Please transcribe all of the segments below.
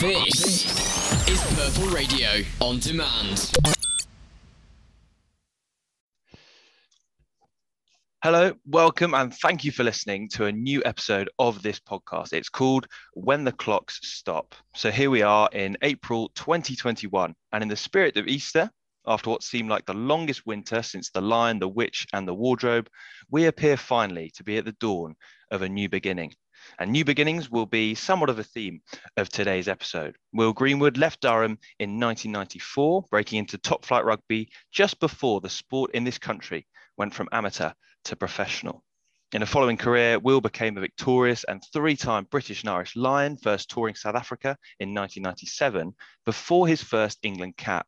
This is Purple Radio on demand. Hello, welcome, and thank you for listening to a new episode of this podcast. It's called When the Clocks Stop. So here we are in April 2021, and in the spirit of Easter, after what seemed like the longest winter since the lion, the witch, and the wardrobe, we appear finally to be at the dawn of a new beginning. And new beginnings will be somewhat of a theme of today's episode. Will Greenwood left Durham in 1994, breaking into top flight rugby just before the sport in this country went from amateur to professional. In a following career, Will became a victorious and three time British and Irish Lion, first touring South Africa in 1997, before his first England cap.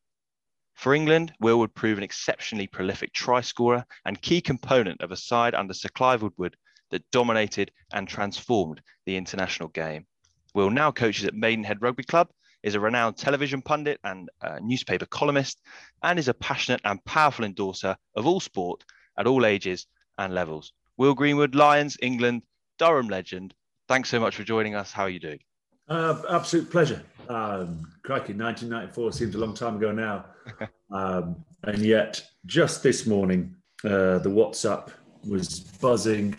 For England, Will would prove an exceptionally prolific try scorer and key component of a side under Sir Clive Woodward that dominated and transformed the international game. Will now coaches at Maidenhead Rugby Club, is a renowned television pundit and newspaper columnist, and is a passionate and powerful endorser of all sport at all ages and levels. Will Greenwood, Lions, England, Durham legend. Thanks so much for joining us. How are you doing? Uh, absolute pleasure. Um, crikey, 1994 seems a long time ago now. um, and yet, just this morning, uh, the WhatsApp was buzzing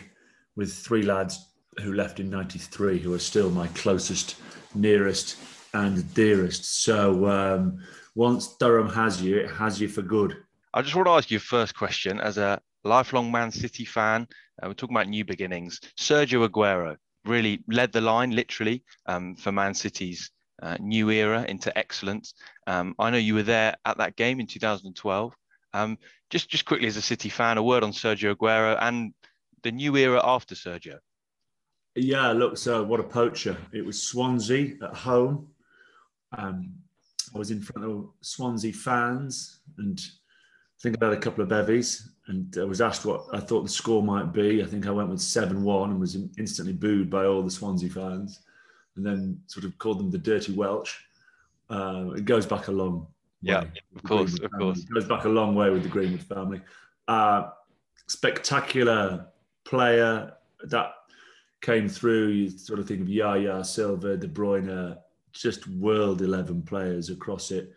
with three lads who left in 93 who are still my closest, nearest, and dearest. So um, once Durham has you, it has you for good. I just want to ask you first question as a lifelong Man City fan. Uh, we're talking about new beginnings. Sergio Aguero really led the line, literally, um, for Man City's uh, new era into excellence. Um, I know you were there at that game in 2012. Um, just, just quickly as a City fan, a word on Sergio Aguero and the new era after Sergio. Yeah, look, so what a poacher. It was Swansea at home. Um, I was in front of Swansea fans and I think I had a couple of bevies and I was asked what I thought the score might be. I think I went with 7 1 and was instantly booed by all the Swansea fans and then sort of called them the dirty Welsh. Uh, it goes back a long yeah, of course, of course. It goes back a long way with the Greenwood family. Uh, spectacular player that came through. You sort of think of Yaya, Silva, De Bruyne, just world 11 players across it.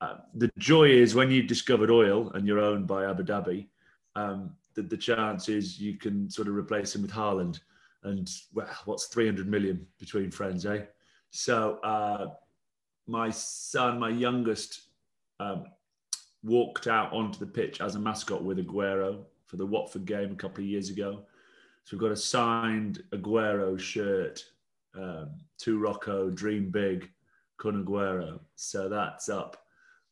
Uh, the joy is when you've discovered oil and you're owned by Abu Dhabi, um, the, the chance is you can sort of replace him with Haaland. And well, what's 300 million between friends, eh? So uh, my son, my youngest, um, walked out onto the pitch as a mascot with Aguero for the Watford game a couple of years ago. So we've got a signed Aguero shirt um, to Rocco, Dream Big, Kun Aguero. So that's up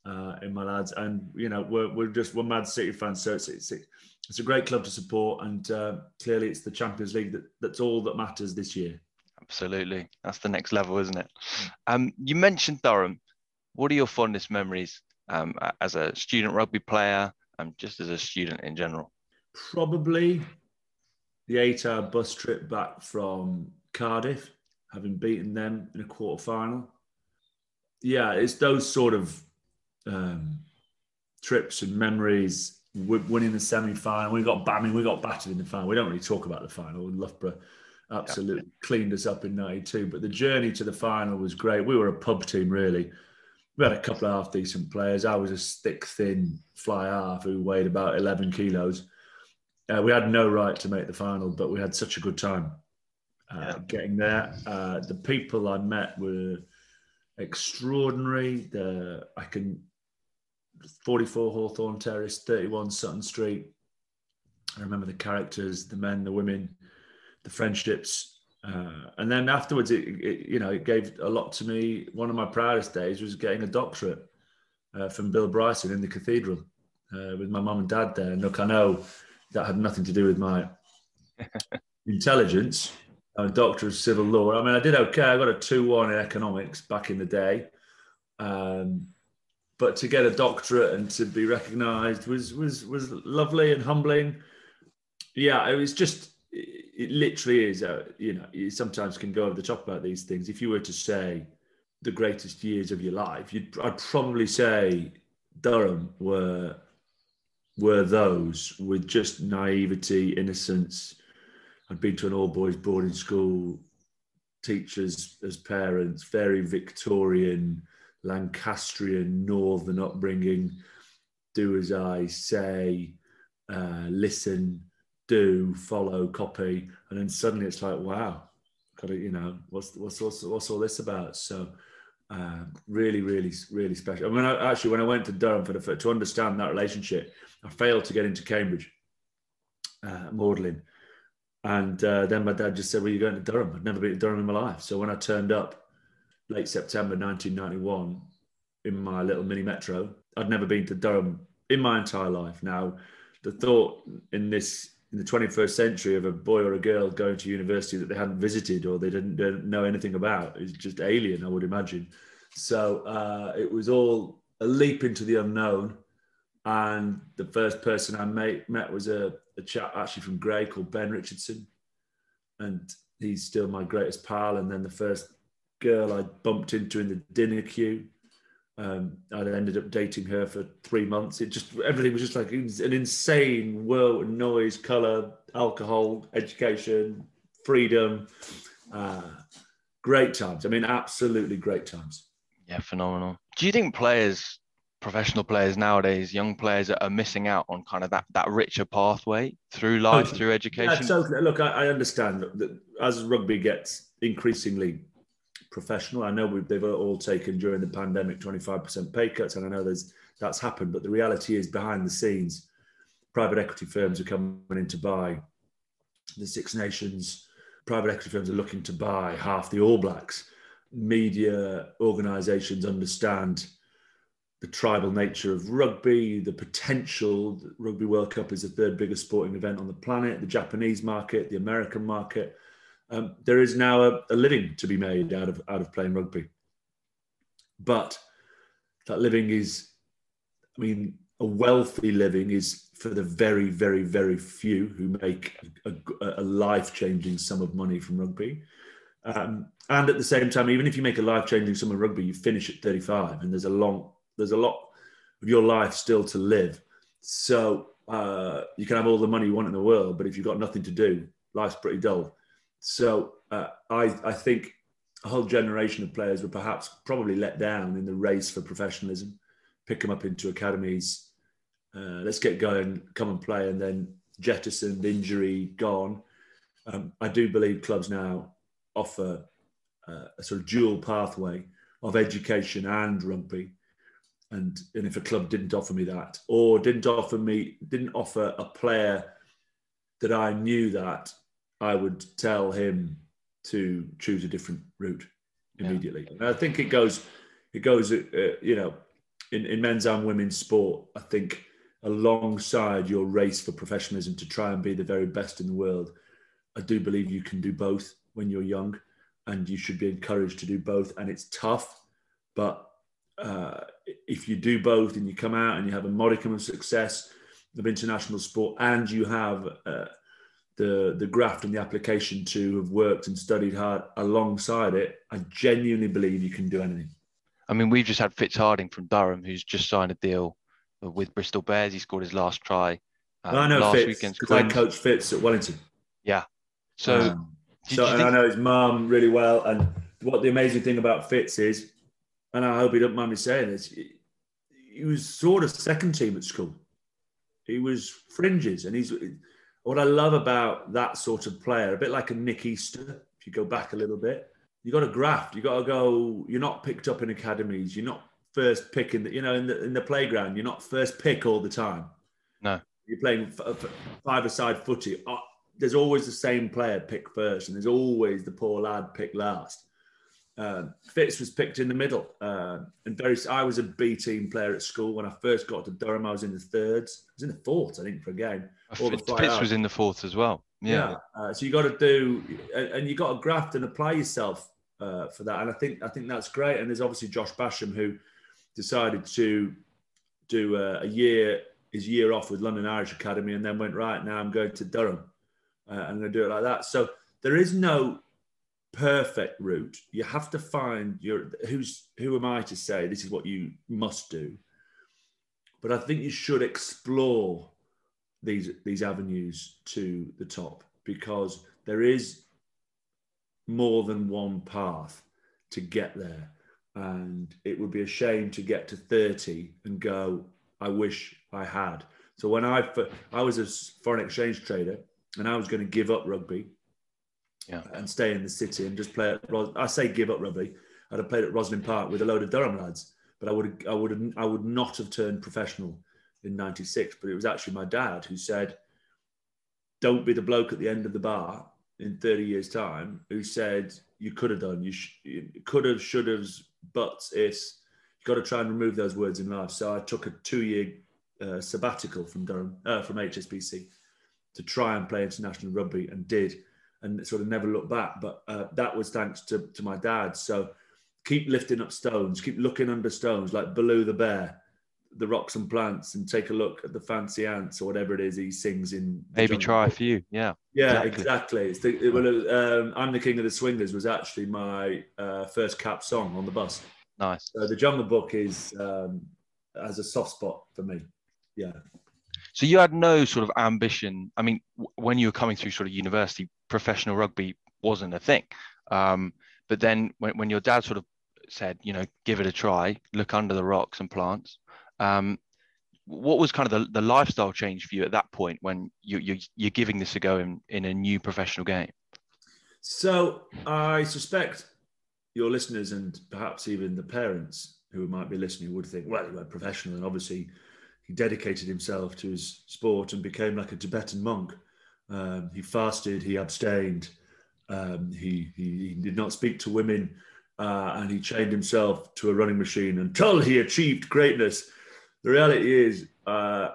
uh, in my lads. And, you know, we're, we're just, we're Mad City fans. So it's, it's, it's a great club to support. And uh, clearly it's the Champions League that, that's all that matters this year. Absolutely. That's the next level, isn't it? Um, you mentioned Durham. What are your fondest memories um, as a student rugby player and just as a student in general? Probably the eight hour bus trip back from Cardiff, having beaten them in a quarter final. Yeah, it's those sort of um, trips and memories. Winning the semi final, we got I mean, we got battered in the final. We don't really talk about the final. Loughborough absolutely yeah. cleaned us up in '92, but the journey to the final was great. We were a pub team, really. We had a couple of half decent players. I was a stick thin fly half who weighed about 11 kilos. Uh, we had no right to make the final, but we had such a good time uh, yeah. getting there. Uh, the people I met were extraordinary. The I can 44 Hawthorn Terrace, 31 Sutton Street. I remember the characters, the men, the women, the friendships, uh, and then afterwards, it, it, you know it gave a lot to me. One of my proudest days was getting a doctorate uh, from Bill Bryson in the cathedral uh, with my mum and dad there. And look, I know that had nothing to do with my intelligence. I'm a doctor of civil law. I mean, I did okay. I got a 2 1 in economics back in the day. Um, but to get a doctorate and to be recognized was, was, was lovely and humbling. Yeah, it was just, it literally is, uh, you know, you sometimes can go over the top about these things. If you were to say the greatest years of your life, you'd, I'd probably say Durham were were those with just naivety, innocence. I'd been to an all boys boarding school, teachers as parents, very Victorian, Lancastrian, Northern upbringing. Do as I say, uh, listen, do, follow, copy, and then suddenly it's like, wow, got to, you know, what's what's what's, what's all this about? So. Uh, really, really, really special. I mean, I, actually, when I went to Durham for the to understand that relationship, I failed to get into Cambridge, uh, Magdalene, and uh, then my dad just said, "Well, you're going to Durham." I'd never been to Durham in my life, so when I turned up late September 1991 in my little mini metro, I'd never been to Durham in my entire life. Now, the thought in this in the 21st century of a boy or a girl going to university that they hadn't visited or they didn't, didn't know anything about is just alien, I would imagine. So uh, it was all a leap into the unknown. And the first person I met, met was a, a chap actually from Grey called Ben Richardson. And he's still my greatest pal. And then the first girl I bumped into in the dinner queue um, I ended up dating her for three months. It just everything was just like an insane world, noise, color, alcohol, education, freedom. Uh, great times. I mean, absolutely great times. Yeah, phenomenal. Do you think players, professional players nowadays, young players, are missing out on kind of that that richer pathway through life, totally. through education? Yeah, totally. Look, I, I understand that as rugby gets increasingly professional. I know they've all taken during the pandemic 25% pay cuts, and I know there's that's happened. But the reality is, behind the scenes, private equity firms are coming in to buy the Six Nations. Private equity firms are looking to buy half the All Blacks. Media organisations understand the tribal nature of rugby, the potential. The rugby World Cup is the third biggest sporting event on the planet. The Japanese market, the American market um, there is now a, a, living to be made out of out of playing rugby. But that living is, I mean, a wealthy living is for the very, very, very few who make a, a, a life changing sum of money from rugby. Um, and at the same time, even if you make a life changing sum of rugby, you finish at 35, and there's a long, there's a lot of your life still to live. So uh, you can have all the money you want in the world, but if you've got nothing to do, life's pretty dull. So uh, I, I think a whole generation of players were perhaps probably let down in the race for professionalism. Pick them up into academies. Uh, let's get going, come and play, and then jettisoned, injury, gone. Um, I do believe clubs now offer uh, a sort of dual pathway of education and rugby. And, and if a club didn't offer me that, or didn't offer me, didn't offer a player that I knew that I would tell him to choose a different route immediately. Yeah. I think it goes, it goes, uh, you know, in, in men's and women's sport. I think alongside your race for professionalism to try and be the very best in the world, I do believe you can do both when you're young, and you should be encouraged to do both. And it's tough, but uh, if you do both and you come out and you have a modicum of success of international sport, and you have uh, the the graft and the application to have worked and studied hard alongside it, I genuinely believe you can do anything. I mean, we've just had Fitz Harding from Durham, who's just signed a deal with Bristol Bears. He scored his last try. Um, I know last Fitz because I coached Fitz at Wellington. Yeah. So, um, so and think... I know his mum really well. And what the amazing thing about Fitz is, and I hope he doesn't mind me saying this, he was sort of second team at school. He was fringes, and he's what I love about that sort of player, a bit like a Nick Easter, if you go back a little bit, you got to graft. You got to go. You're not picked up in academies. You're not first pick in the, you know, in the in the playground. You're not first pick all the time. No, you're playing uh, five-a-side footy. Oh, there's always the same player pick first, and there's always the poor lad pick last. Uh, Fitz was picked in the middle, uh, and very. I was a B team player at school when I first got to Durham. I was in the thirds. I was in the fourth, I think, for a game. Fitz was in the fourth as well. Yeah. yeah. Uh, so you got to do, and, you got to graft and apply yourself uh, for that. And I think I think that's great. And there's obviously Josh Basham who decided to do a, a year his year off with London Irish Academy, and then went right now. I'm going to Durham. Uh, I'm going to do it like that. So there is no perfect route. You have to find your who's who am I to say this is what you must do. But I think you should explore these these avenues to the top because there is more than one path to get there. And it would be a shame to get to 30 and go, I wish I had. So when I, I was a foreign exchange trader and I was going to give up rugby yeah. and stay in the city and just play at, I say give up rugby. I'd have played at Rosslyn Park with a load of Durham lads, but I would, I would, I would not have turned professional in 96. But it was actually my dad who said, don't be the bloke at the end of the bar in 30 years time who said you could have done, you, sh- you could have, should have, but it's, you've got to try and remove those words in life. So I took a two year uh, sabbatical from Durham, uh, from HSBC to try and play international rugby and did and sort of never looked back. But uh, that was thanks to, to my dad. So keep lifting up stones, keep looking under stones like Baloo the bear the rocks and plants and take a look at the fancy ants or whatever it is he sings in. Maybe try a few. Yeah. Yeah, exactly. exactly. The, it, well, um, I'm the King of the Swingers was actually my uh, first cap song on the bus. Nice. So the Jungle Book is um, as a soft spot for me. Yeah. So you had no sort of ambition. I mean, w- when you were coming through sort of university, professional rugby wasn't a thing. Um, but then when, when your dad sort of said, you know, give it a try, look under the rocks and plants, um, what was kind of the, the lifestyle change for you at that point when you, you, you're giving this a go in, in a new professional game? So I suspect your listeners and perhaps even the parents who might be listening would think, well, he went professional and obviously he dedicated himself to his sport and became like a Tibetan monk. Um, he fasted, he abstained, um, he, he, he, did not speak to women, uh, and he chained himself to a running machine until he achieved greatness the reality is, uh,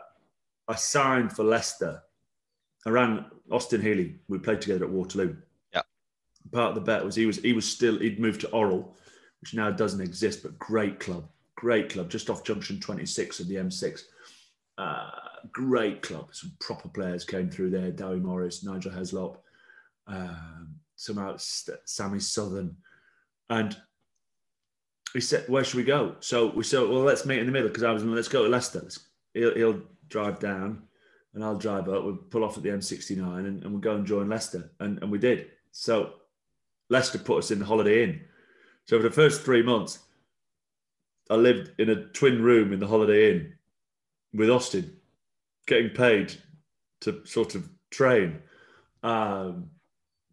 I signed for Leicester. I ran Austin Healey. We played together at Waterloo. Yeah. Part of the bet was he was he was still he'd moved to Orrell, which now doesn't exist, but great club, great club, just off Junction 26 of the M6. Uh, great club. Some proper players came through there. Dewi Morris, Nigel Heslop, um, some out Sammy Southern, and he said, "Where should we go?" So we said, "Well, let's meet in the middle." Because I was, "Let's go to Leicester." He'll, he'll, drive down, and I'll drive up. We'll pull off at the M69, and, and we'll go and join Leicester, and, and we did. So Leicester put us in the Holiday Inn. So for the first three months, I lived in a twin room in the Holiday Inn with Austin, getting paid to sort of train. Um,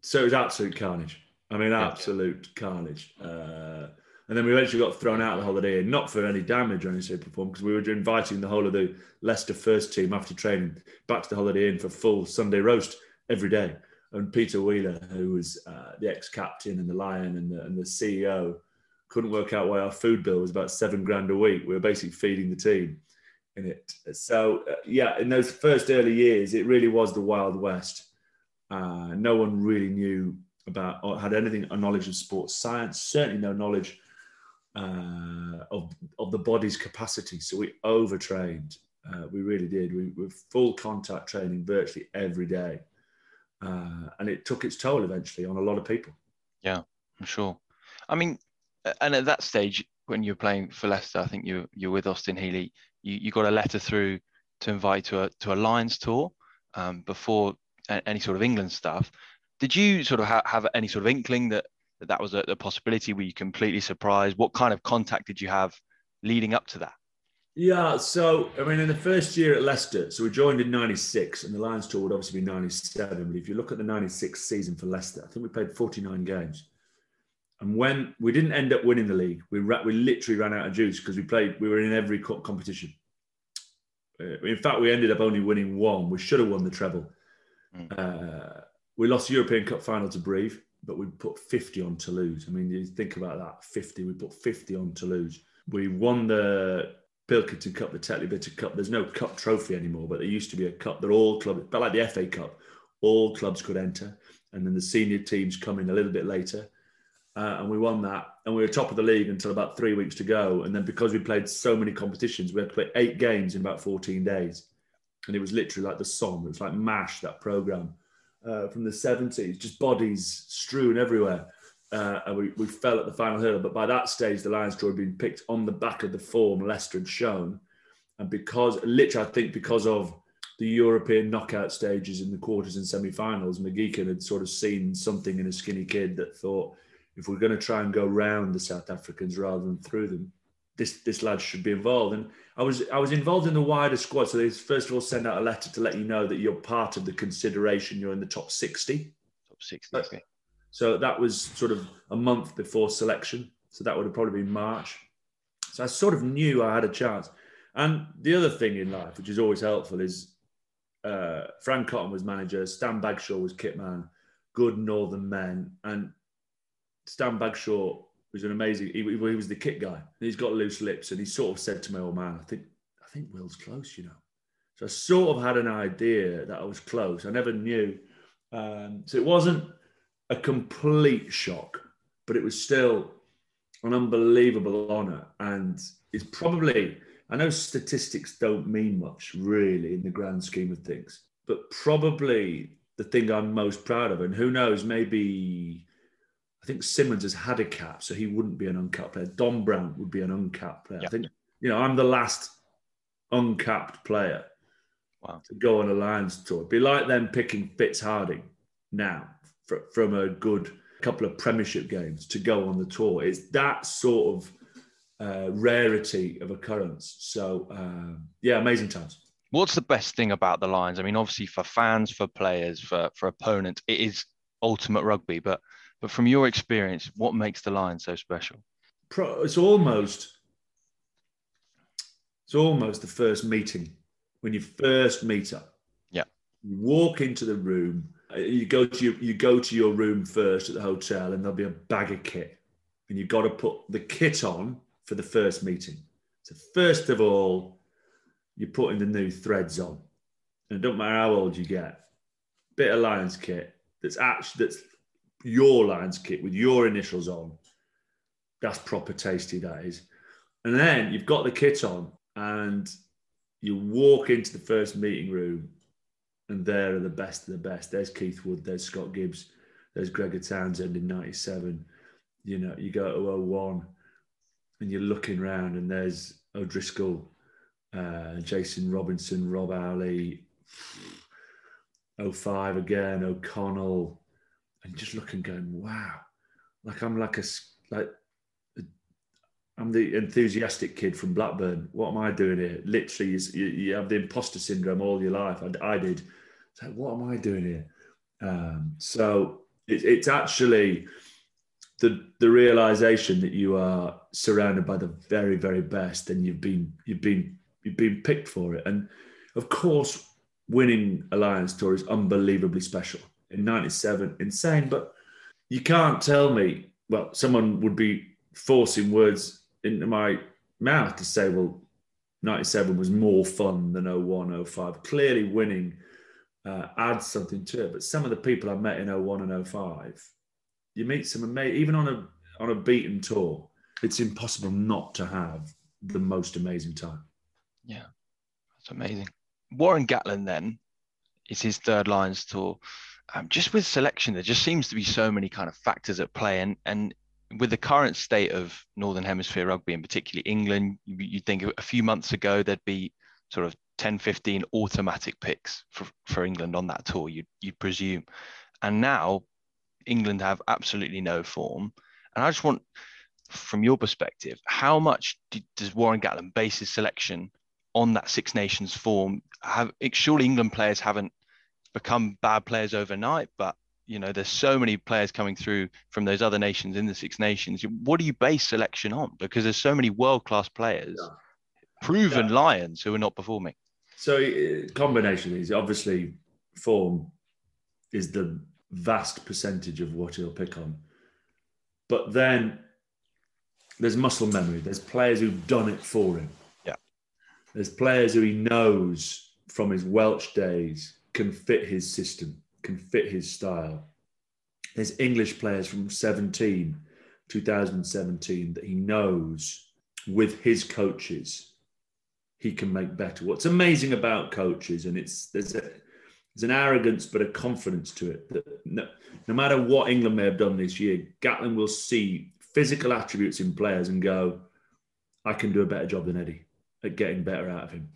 so it was absolute carnage. I mean, absolute yeah. carnage. Uh, and then we eventually got thrown out of the Holiday Inn, not for any damage or any shape or form, because we were inviting the whole of the Leicester first team after training back to the Holiday Inn for full Sunday roast every day. And Peter Wheeler, who was uh, the ex-captain and the Lion and the, and the CEO, couldn't work out why our food bill was about seven grand a week. We were basically feeding the team in it. So uh, yeah, in those first early years, it really was the Wild West. Uh, no one really knew about or had anything a knowledge of sports science. Certainly no knowledge uh, of of the body's capacity. So we overtrained. Uh, we really did. We were full contact training virtually every day, uh, and it took its toll eventually on a lot of people. Yeah, I'm sure. I mean, and at that stage when you were playing for Leicester, I think you you're with Austin Healey. You, you got a letter through to invite to a to a Lions tour um, before any sort of England stuff. Did you sort of ha- have any sort of inkling that that that was a, a possibility? Were you completely surprised? What kind of contact did you have leading up to that? Yeah, so I mean, in the first year at Leicester, so we joined in '96, and the Lions tour would obviously be '97. But if you look at the '96 season for Leicester, I think we played 49 games, and when we didn't end up winning the league, we ra- we literally ran out of juice because we played, we were in every cup competition. Uh, in fact, we ended up only winning one. We should have won the treble. Mm. Uh, we lost the European Cup final to Brive but we put 50 on Toulouse. I mean, you think about that 50, we put 50 on Toulouse. We won the Pilkington Cup, the Tetley Bitter Cup. There's no cup trophy anymore, but there used to be a cup that all clubs, but like the FA Cup, all clubs could enter. And then the senior teams come in a little bit later. Uh, and we won that. And we were top of the league until about three weeks to go. And then because we played so many competitions, we had to play eight games in about 14 days. And it was literally like the song. It was like MASH, that program uh, from the 70s, just bodies strewn everywhere. Uh, and we, we fell at the final hurdle. But by that stage, the Lions draw had been picked on the back of the form Leicester had shown. And because, literally, I think because of the European knockout stages in the quarters and semi-finals, McGeechan had sort of seen something in a skinny kid that thought, if we're going to try and go round the South Africans rather than through them, this this lad should be involved. And I was I was involved in the wider squad. So they first of all send out a letter to let you know that you're part of the consideration. You're in the top sixty. Top sixty. Okay. So that was sort of a month before selection. So that would have probably been March. So I sort of knew I had a chance. And the other thing in life, which is always helpful, is uh, Fran Cotton was manager, Stan Bagshaw was kit man, good Northern men, and Stan Bagshaw was an amazing. He, he was the kit guy. He's got loose lips, and he sort of said to me, "Oh man, I think I think Will's close," you know. So I sort of had an idea that I was close. I never knew. Um, so it wasn't a complete shock, but it was still an unbelievable honour. And it's probably, I know statistics don't mean much really in the grand scheme of things, but probably the thing I'm most proud of. And who knows, maybe I think Simmons has had a cap, so he wouldn't be an uncapped player. Don Brown would be an uncapped player. I think, you know, I'm the last uncapped player wow. to go on a Lions tour. It'd be like them picking Fitz Harding now for, from a good couple of Premiership games to go on the tour. It's that sort of uh, rarity of occurrence. So, uh, yeah, amazing times. What's the best thing about the Lions? I mean, obviously for fans, for players, for for opponents, it is ultimate rugby. But but from your experience, what makes the Lions so special? It's almost it's almost the first meeting when you first meet up. Yeah, you walk into the room you go to your, you go to your room first at the hotel, and there'll be a bag of kit, and you've got to put the kit on for the first meeting. So first of all, you're putting the new threads on, and it don't matter how old you get, bit of Lions kit that's actually that's your Lions kit with your initials on. That's proper tasty, that is. And then you've got the kit on, and you walk into the first meeting room and there are the best of the best. There's Keith Wood, there's Scott Gibbs, there's Gregor Townsend in 97. You know, you go to 01 and you're looking around and there's O'Driscoll, uh, Jason Robinson, Rob Howley, 05 again, O'Connell, and just looking going, wow. Like I'm like a, like, I'm the enthusiastic kid from Blackburn. What am I doing here? Literally, you, you have the imposter syndrome all your life. I, I did. So what am I doing here? Um, so it, it's actually the the realization that you are surrounded by the very very best, and you've been you've been you've been picked for it. And of course, winning a Lions Tour is unbelievably special. In '97, insane, but you can't tell me. Well, someone would be forcing words into my mouth to say, well, 97 was more fun than 01, 05. Clearly, winning uh, adds something to it. But some of the people I met in 01 and 05, you meet some amazing, even on a on a beaten tour, it's impossible not to have the most amazing time. Yeah, that's amazing. Warren Gatland then is his third Lions tour. Um, just with selection, there just seems to be so many kind of factors at play, and and with the current state of Northern Hemisphere rugby, and particularly England, you, you think a few months ago there'd be sort of 10, 15 automatic picks for, for England on that tour, you'd, you'd presume. And now England have absolutely no form. And I just want, from your perspective, how much do, does Warren Gatland base his selection on that Six Nations form? Have surely England players haven't become bad players overnight, but you know there's so many players coming through from those other nations in the Six Nations. What do you base selection on? Because there's so many world class players, yeah. proven yeah. lions who are not performing. So uh, combination is obviously form is the vast percentage of what he'll pick on. But then there's muscle memory. There's players who've done it for him. Yeah. There's players who he knows from his Welsh days can fit his system, can fit his style. There's English players from 17, 2017 that he knows with his coaches he can make better. What's amazing about coaches, and it's there's a there's an arrogance but a confidence to it that no, no matter what England may have done this year, Gatland will see physical attributes in players and go, I can do a better job than Eddie at getting better out of him.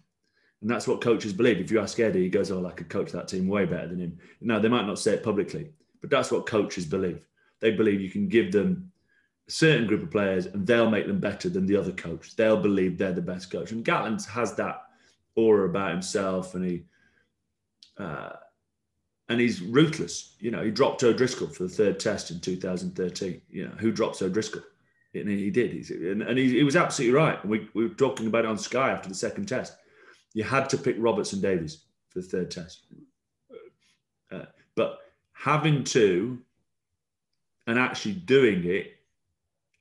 And that's what coaches believe. If you ask Eddie, he goes, Oh, I could coach that team way better than him. No, they might not say it publicly, but that's what coaches believe. They believe you can give them a certain group of players and they'll make them better than the other coach. They'll believe they're the best coach. And Gatland has that aura about himself and he, uh, and he's ruthless. You know, he dropped O'Driscoll for the third test in 2013. You know, who drops O'Driscoll? And he did. He's, and, and he, he, was absolutely right. We, we were talking about it on Sky after the second test. You had to pick Roberts and Davies for the third test. Uh, but having to and actually doing it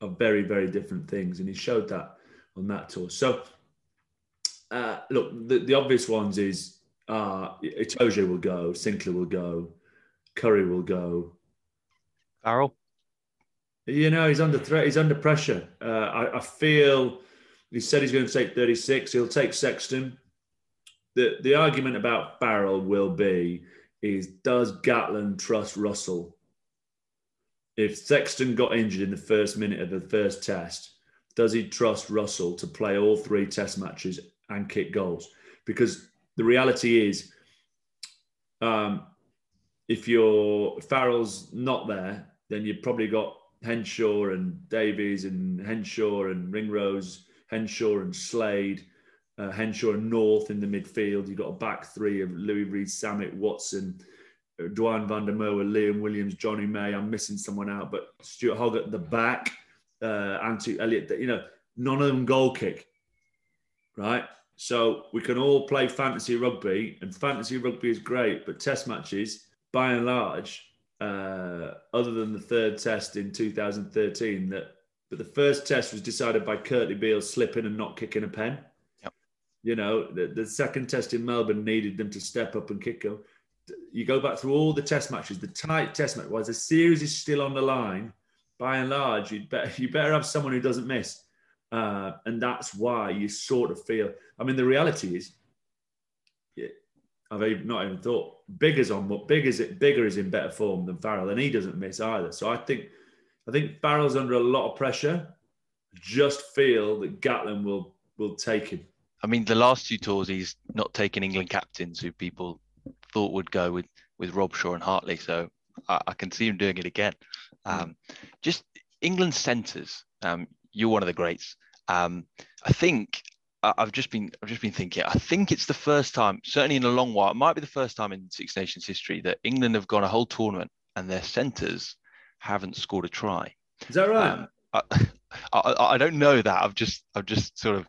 are very, very different things. And he showed that on that tour. So, uh, look, the, the obvious ones is uh, Itoje will go, Sinckler will go, Curry will go. Farrell? You know, he's under threat. He's under pressure. Uh, I, I, feel he said he's going to take 36. He'll take Sexton. The, the argument about Farrell will be is does Gatland trust Russell? If Sexton got injured in the first minute of the first test, does he trust Russell to play all three test matches and kick goals? Because the reality is, um, if your Farrell's not there, then you've probably got Henshaw and Davies and Henshaw and Ringrose, Henshaw and Slade, uh, Henshaw and North in the midfield. You've got a back three of Louis Rees-Zammit, Watson, uh, Duhan van der Merwe, Liam Williams, Jonny May. I'm missing someone out, but Stuart Hogg at the back, uh, Antti Elliott. You know, none of them goal kick, right? So we can all play fantasy rugby, and fantasy rugby is great, but test matches, by and large, uh, other than the third test in 2013, that but the first test was decided by Kurtley Beale slipping and not kicking a pen. You know, the, the second test in Melbourne needed them to step up and kick them. You go back through all the test matches, the tight test match, while the series is still on the line, by and large, you'd better, you better have someone who doesn't miss. Uh, and that's why you sort of feel. I mean, the reality is, I've even, not even thought Biggar's on what Biggar is. It Biggar is in better form than Farrell, and he doesn't miss either. So I think, I think Farrell's under a lot of pressure. Just feel that Gatland will will take him. I mean, the last two tours, he's not taken England captains who people thought would go with with Robshaw and Hartley. So I, I can see him doing it again. Um, just England centres. Um, you're one of the greats. Um, I think I've just been I've just been thinking. I think it's the first time, certainly in a long while, it might be the first time in Six Nations history that England have gone a whole tournament and their centres haven't scored a try. Is that right? Um, I, I, I, don't know that. I've just I've just sort of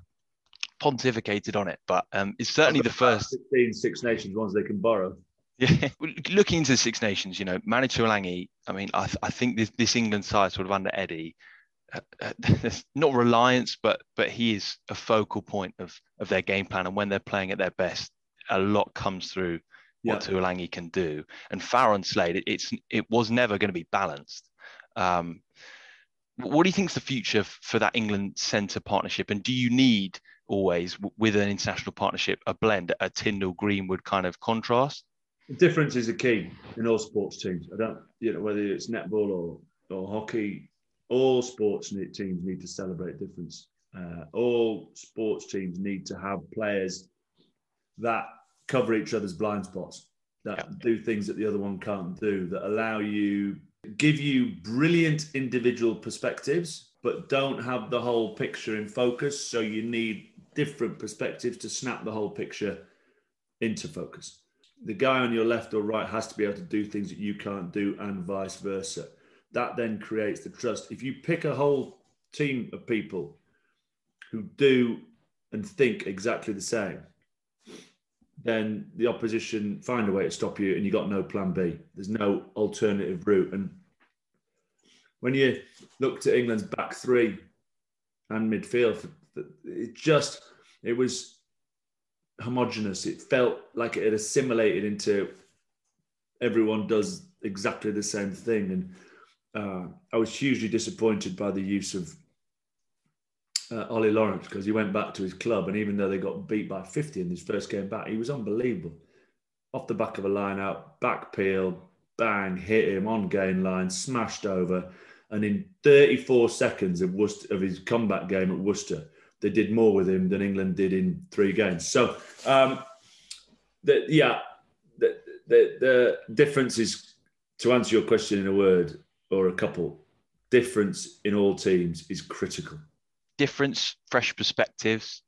pontificated on it, but um, it's certainly the first 16 Six Nations ones they can borrow. Yeah, looking into the Six Nations, you know, Manu Tuilagi. I mean, I, I think this, this England side, sort of under Eddie, uh, uh not reliance, but but he is a focal point of of their game plan. And when they're playing at their best, a lot comes through yeah. what Tuilagi can do. And Farrell and Slade, it, it's it was never going to be balanced. Um, what do you think is the future for that England centre partnership? And do you need always with an international partnership a blend, a Tindall Greenwood kind of contrast? difference is the key in all sports teams. I don't, you know, whether it's netball or or hockey, all sports teams need to celebrate difference. Uh, all sports teams need to have players that cover each other's blind spots, that yeah. do things that the other one can't do, that allow you, give you brilliant individual perspectives, but don't have the whole picture in focus. So you need different perspectives to snap the whole picture into focus the guy on your left or right has to be able to do things that you can't do, and vice versa. That then creates the trust. If you pick a whole team of people who do and think exactly the same, then the opposition find a way to stop you, and you got no plan B. There's no alternative route. And when you looked at England's back three and midfield, it just it was homogenous. It felt like it had assimilated into everyone does exactly the same thing. And uh, I was hugely disappointed by the use of uh, Ollie Lawrence because he went back to his club, and even though they got beat by 50 in his first game back, he was unbelievable. Off the back of a line out, back peel, bang, hit him on gain line, smashed over. And in 34 seconds of, Worcester, of his comeback game at Worcester, they did more with him than England did in three games. So, um, the, yeah, the, the, the difference is to answer your question in a word or a couple. Difference in all teams is critical. Difference, fresh perspectives.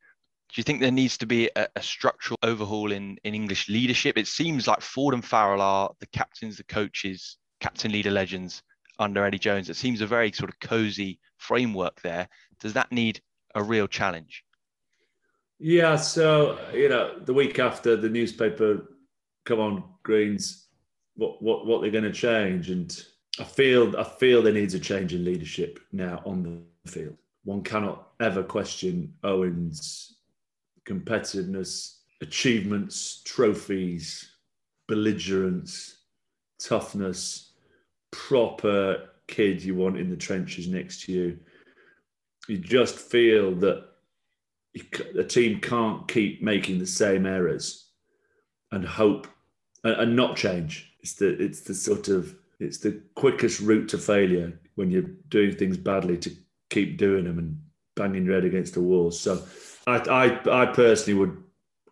Do you think there needs to be a, a, structural overhaul in, in English leadership? It seems like Ford and Farrell are the captains, the coaches, captain leader legends under Eddie Jones. It seems a very sort of cozy framework there. Does that need a real challenge? Yeah, so you know, the week after the newspaper, come on, Greens, what what what they're going to change, and I feel I feel there needs a change in leadership now on the field. One cannot ever question Owen's competitiveness, achievements, trophies, belligerence, toughness, proper kid you want in the trenches next to you. You just feel that the team can't keep making the same errors and hope and, and not change. It's the it's the sort of it's the quickest route to failure when you're doing things badly to keep doing them and banging your head against the walls. So I, I, I personally would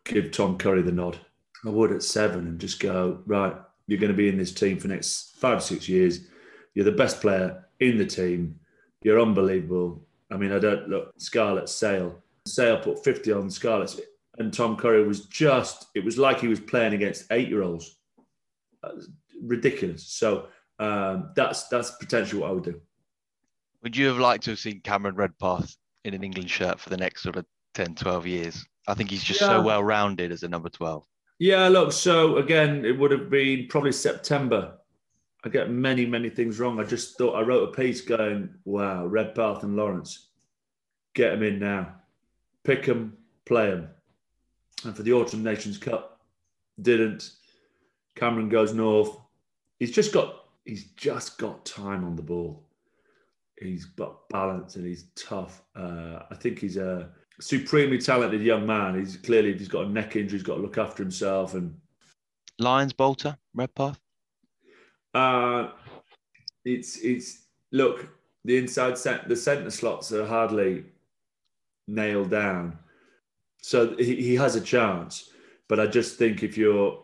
give Tom Curry the nod. I would at seven and just go, right, you're going to be in this team for next five six years. You're the best player in the team. You're unbelievable. I mean, I don't look, Scarlett Sale. Sale put 50 on Scarlett, and Tom Curry was just, it was like he was playing against eight year olds. Ridiculous. So um, that's that's potentially what I would do. Would you have liked to have seen Cameron Redpath in an England shirt for the next sort of 10, 12 years? I think he's just yeah. so well rounded as a number 12. Yeah, look, so again, it would have been probably September. I get many, many things wrong. I just thought I wrote a piece going, wow, Redpath and Lawrence, get them in now. Pick them, play them. And for the Autumn Nations Cup, didn't. Cameron goes north. He's just got he's just got time on the ball. He's got balance and he's tough. Uh, I think he's a supremely talented young man. He's clearly he's got a neck injury. He's got to look after himself. And Lions Bolter Redpath. Uh, it's it's look the inside set the centre slots are hardly nailed down, so he, he has a chance. But I just think if you're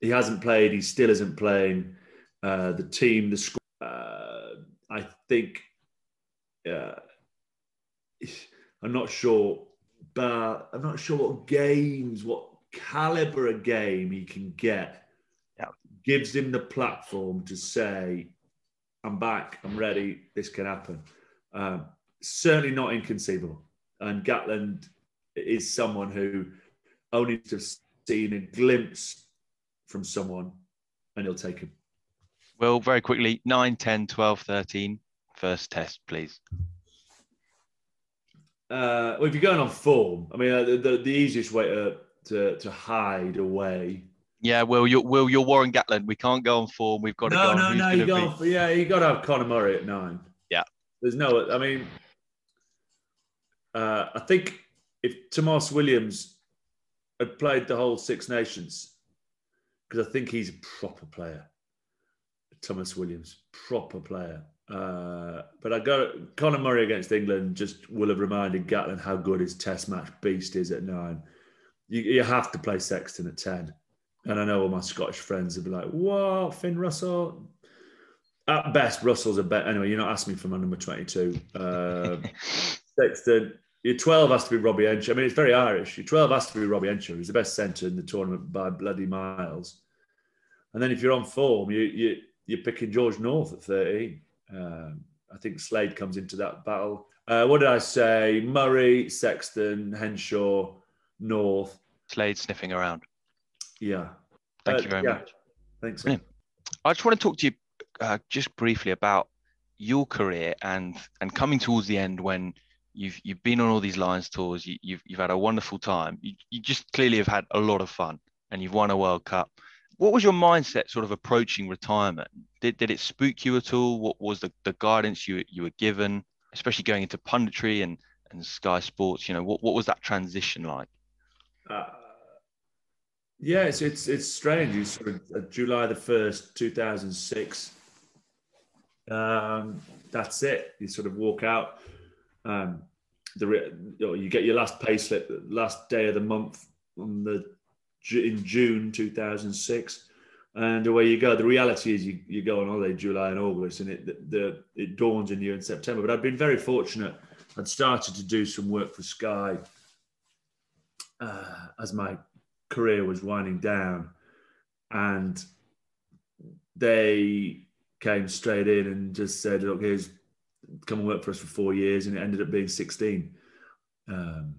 he hasn't played, he still isn't playing. Uh, the team, the squad. Uh, I think. Uh, I'm not sure, but I'm not sure what games, what caliber of game he can get. Gives him the platform to say, I'm back, I'm ready, this can happen. Um, certainly not inconceivable. And Gatland is someone who only to have seen a glimpse from someone and he'll take him. Well, very quickly 9, 10, 12, 13. First test, please. Uh, well, if you're going on form, I mean, uh, the, the, the easiest way to, to, to hide away. Yeah, well, you're well, you're Warren Gatland. We can't go on form. We've got to no, go. No, on. no, no. You be... yeah, you got to have Conor Murray at nine. Yeah, there's no. I mean, uh, I think if Tomos Williams had played the whole Six Nations, because I think he's a proper player. Thomas Williams, proper player. Uh, but I got Conor Murray against England just will have reminded Gatland how good his Test match beast is at nine. You, you have to play Sexton at ten, and I know all my Scottish friends would be like, "What, Finn Russell?" At best, Russell's a bet. Anyway, you're not asking me for my number twenty-two. Uh, Sexton, your twelve has to be Robbie Henshaw. I mean, it's very Irish. Your twelve has to be Robbie Henshaw. He's the best centre in the tournament by bloody miles. And then if you're on form, you you you're picking George North at thirteen. Um, I think Slade comes into that battle. Uh, what did I say? Murray, Sexton, Henshaw, North. Slade sniffing around. Yeah. Thank uh, you very yeah. much. Thanks. I just want to talk to you uh, just briefly about your career and and coming towards the end when you've you've been on all these Lions tours. You, have you've, you've had a wonderful time. You, you just clearly have had a lot of fun, and you've won a World Cup what was your mindset sort of approaching retirement? Did, did it spook you at all? What was the, the guidance you, you were given, especially going into punditry and, and Sky Sports? You know, what, what was that transition like? Uh, yeah, it's, it's, it's strange. It's sort of uh, July the 1st, 2006. Um, that's it. You sort of walk out. Um, the you, get your last pay slip last day of the month on the in June 2006 and away you go. The reality is you, you go on holiday July and August, and it the, the, it dawns in you in September. But I've been very fortunate. I'd started to do some work for Sky uh, as my career was winding down, and they came straight in and just said, "Look, here's come and work for us for four years," and it ended up being sixteen. Um,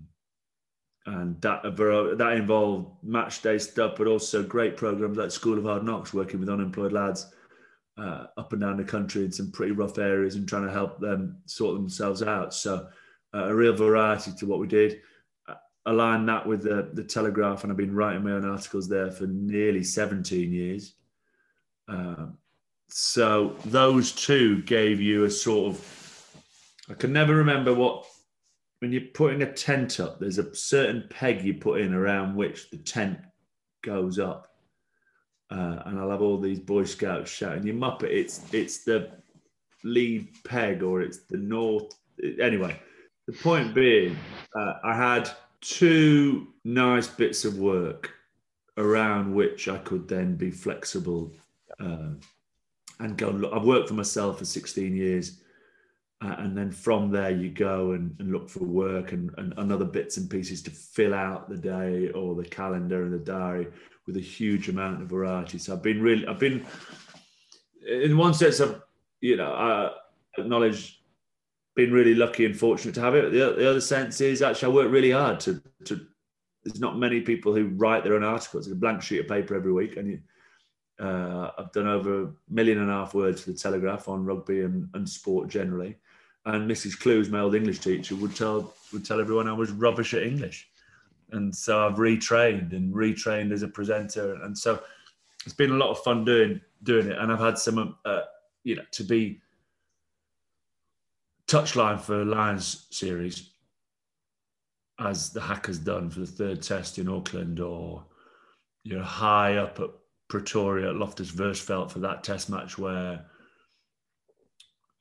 and that that involved match day stuff, but also great programs like School of Hard Knocks, working with unemployed lads uh, up and down the country in some pretty rough areas and trying to help them sort themselves out. So uh, a real variety to what we did. Align that with the, the Telegraph, and I've been writing my own articles there for nearly 17 years. Um, so those two gave you a sort of, I can never remember what when you're putting a tent up, there's a certain peg you put in around which the tent goes up. Uh, and I'll have all these Boy Scouts shouting, "You muppet! It's it's the lead peg or it's the north." Anyway, the point being, uh, I had two nice bits of work around which I could then be flexible uh, and go. Look, I've worked for myself for 16 years uh, and then from there you go and, and look for work and, and, and, other bits and pieces to fill out the day or the calendar and the diary with a huge amount of variety so i've been really i've been in one sense i've you know i acknowledge being really lucky and fortunate to have it. The, the other sense is actually i work really hard to to there's not many people who write their own articles. It's a blank sheet of paper every week and you, uh, I've done over a million and a half words for the Telegraph on rugby and, and sport generally. And Mrs. Clues, my old English teacher, would tell would tell everyone I was rubbish at English, and so I've retrained and retrained as a presenter, and so it's been a lot of fun doing doing it, and I've had some, uh, you know, to be touchline for Lions series, as the Hackers done for the third test in Auckland, or you know, high up at Pretoria at Loftus Versfeld for that test match where.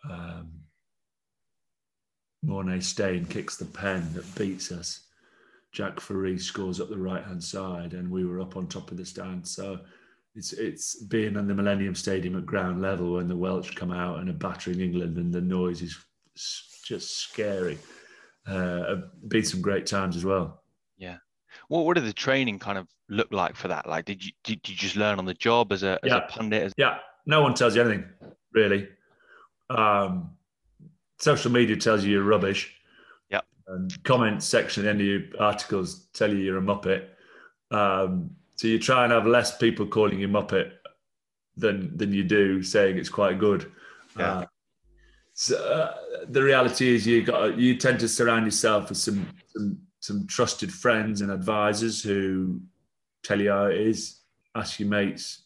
Um, Morné Steyn kicks the pen that beats us. Jaque Fourie scores up the right hand side, and we were up on top of the stand. So it's it's being in the Millennium Stadium at ground level when the Welsh come out and are battering England, and the noise is just scary. Uh, been some great times as well. Yeah. What what did the training kind of look like for that? Like, did you did you just learn on the job as a as yeah. a pundit? As- yeah. No one tells you anything really. Um, social media tells you you're rubbish. Yeah. And comment section at the end of your articles tell you you're a muppet. Um, so you try and have less people calling you muppet than than you do saying it's quite good. Yeah. Uh, so uh, the reality is you got you tend to surround yourself with some some some trusted friends and advisors who tell you how it is. Ask your mates,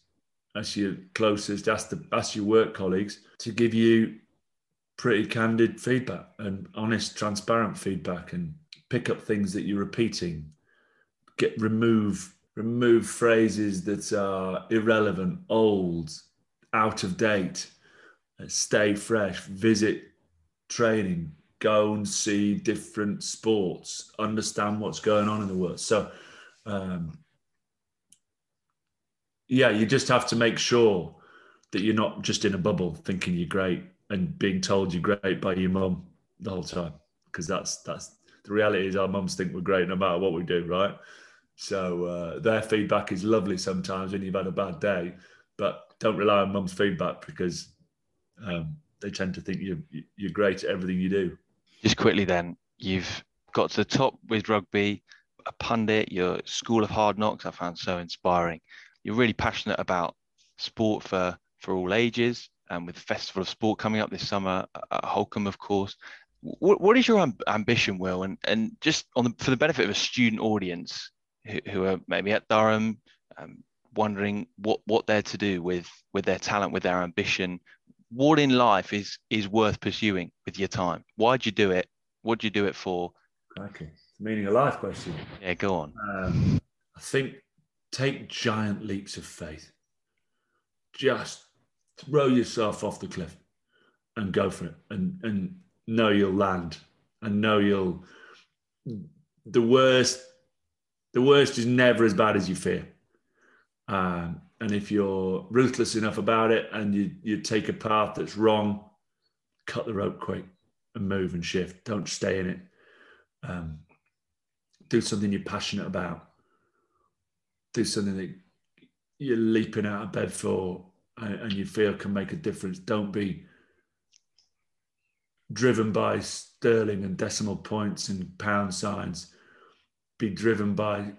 ask your closest, ask the ask your work colleagues to give you pretty candid feedback and honest, transparent feedback, and pick up things that you're repeating. Get remove remove phrases that are irrelevant, old, out of date. Stay fresh. Visit training. Go and see different sports. Understand what's going on in the world. So, um, yeah, you just have to make sure that you're not just in a bubble thinking you're great and being told you're great by your mum the whole time because that's that's the reality is our mums think we're great no matter what we do right so uh, their feedback is lovely sometimes when you've had a bad day but don't rely on mum's feedback because um, they tend to think you're you're great at everything you do just quickly then you've got to the top with rugby a pundit your school of hard knocks i found so inspiring you're really passionate about sport for for all ages and with the Festival of Sport coming up this summer at Holkham, of course. What, what is your ambition, Will? And and just on the, for the benefit of a student audience who, who are maybe at Durham, um, wondering what what they're to do with with their talent, with their ambition. What in life is is worth pursuing with your time? Why'd you do it? What do you do it for? Okay, meaning of life question. Yeah, go on. Um, I think take giant leaps of faith. Just throw yourself off the cliff and go for it and, and know you'll land and know you'll. The worst, the worst is never as bad as you fear. Um, and if you're ruthless enough about it and you, you take a path that's wrong, cut the rope quick and move and shift. Don't stay in it. Um, do something you're passionate about. Do something that you're leaping out of bed for and, and you feel can make a difference. Don't be driven by sterling and decimal points and pound signs. Be driven by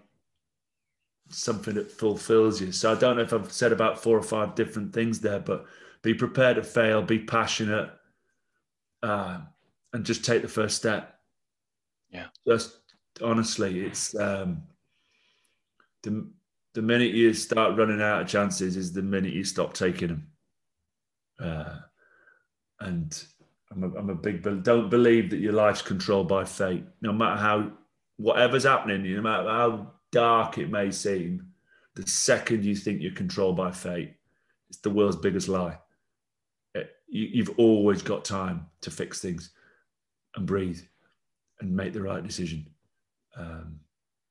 something that fulfills you. So I don't know if I've said about four or five different things there, but be prepared to fail, be passionate, uh, and just take the first step. Yeah. Just honestly, it's um, the the minute you start running out of chances is the minute you stop taking them. Uh, and I'm a, I'm a big don't believe that your life's controlled by fate. No matter how whatever's happening, no matter how dark it may seem, the second you think you're controlled by fate, it's the world's biggest lie. It, you, you've always got time to fix things and breathe and make the right decision. Um,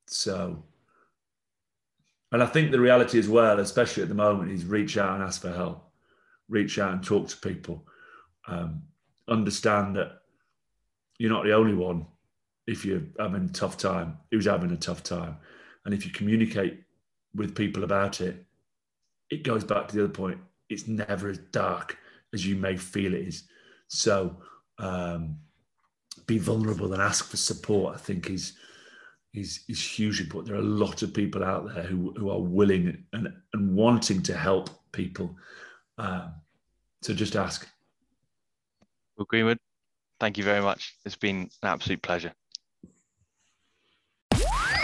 so, and I think the reality as well, especially at the moment, is reach out and ask for help, reach out and talk to people. Um, understand that you're not the only one if you're having a tough time who's having a tough time and if you communicate with people about it it goes back to the other point. It's never as dark as you may feel it is. So um, be vulnerable and ask for support i think is is is hugely important. There are a lot of people out there who, who are willing and, and wanting to help people. Um, so just ask. Greenwood, thank you very much. It's been an absolute pleasure.